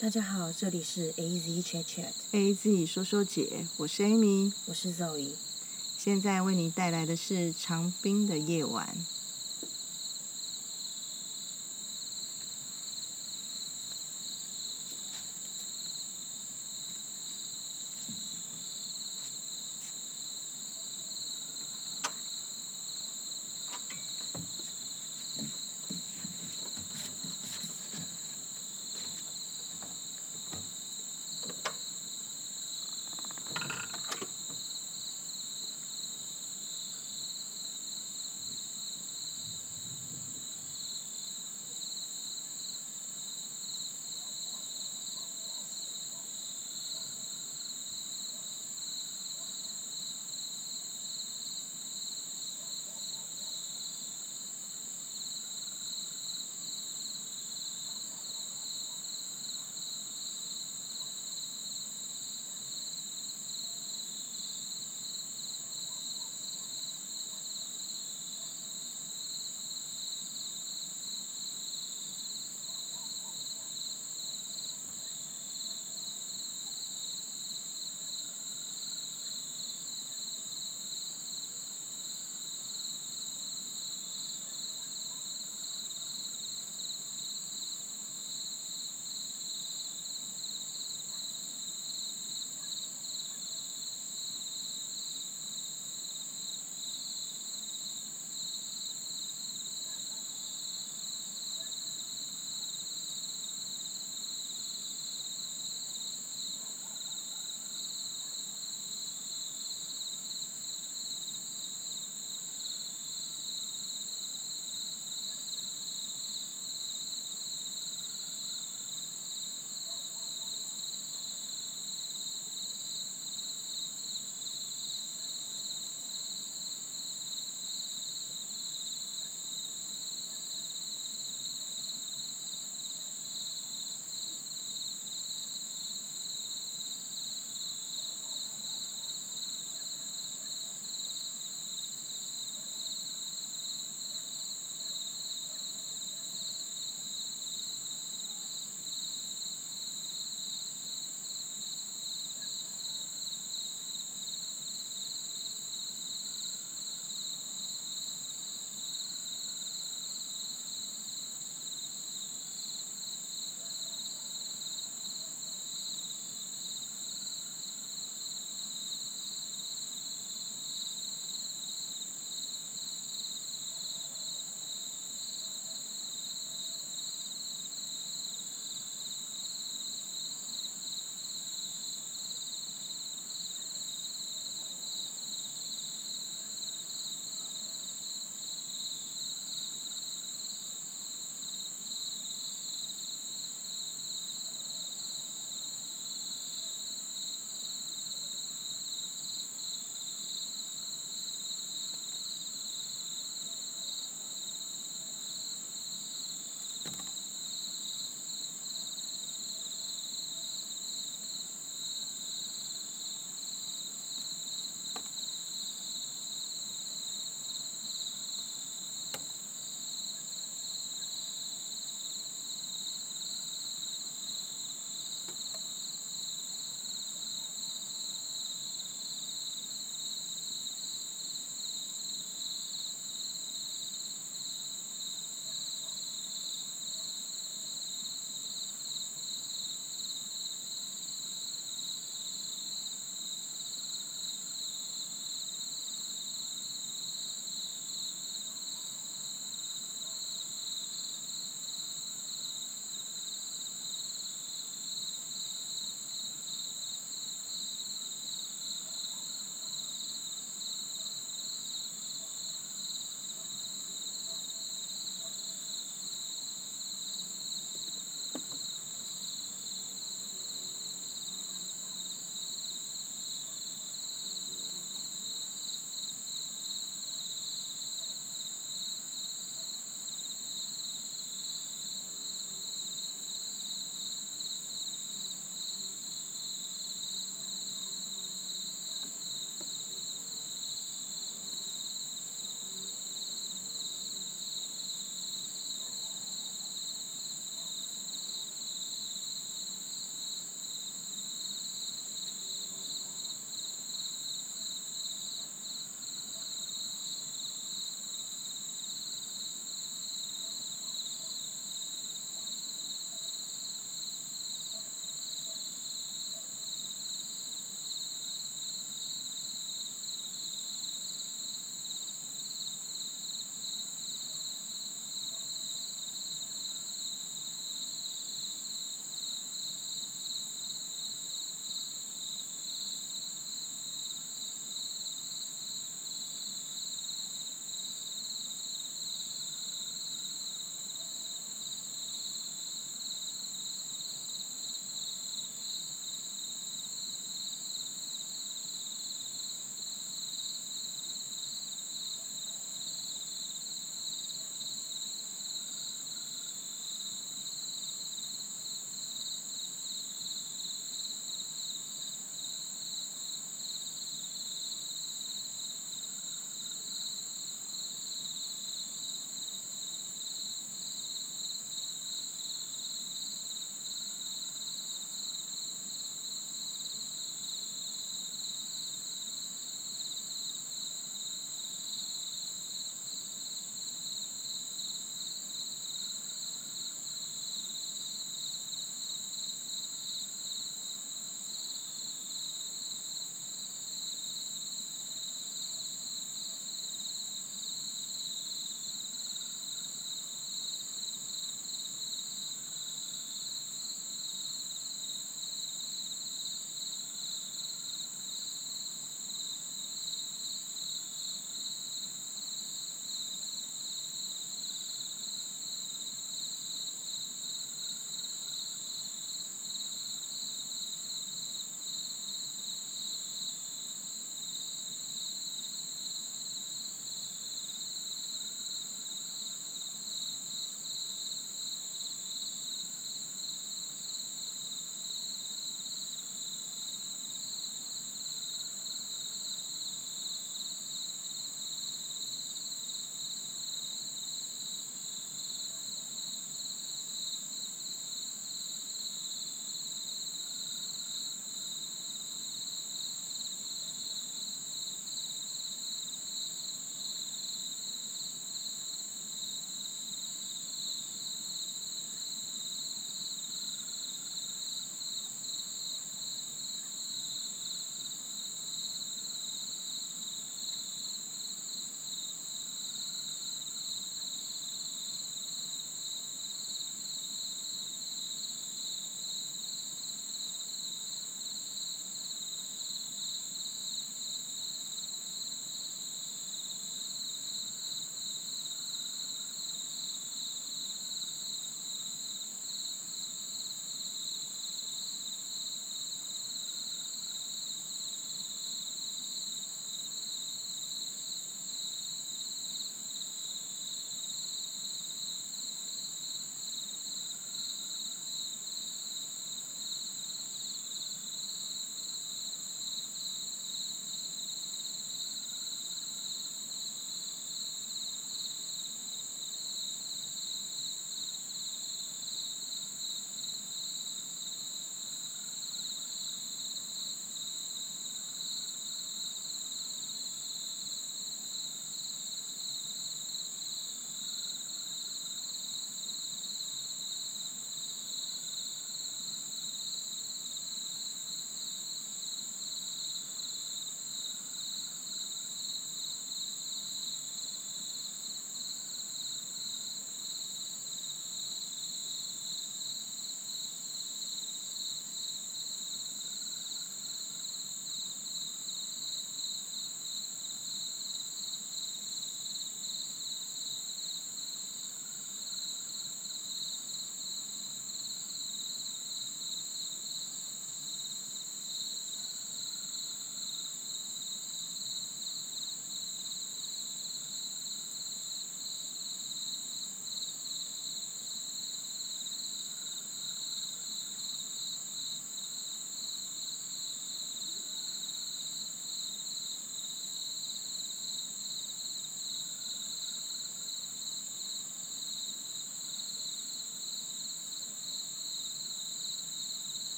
大家好，这里是 A Z Chat Chat，A Z 说说姐，我是 Amy，我是 Zoe。现在为你带来的是长冰的夜晚。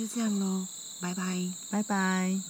就这样喽，拜拜。拜拜。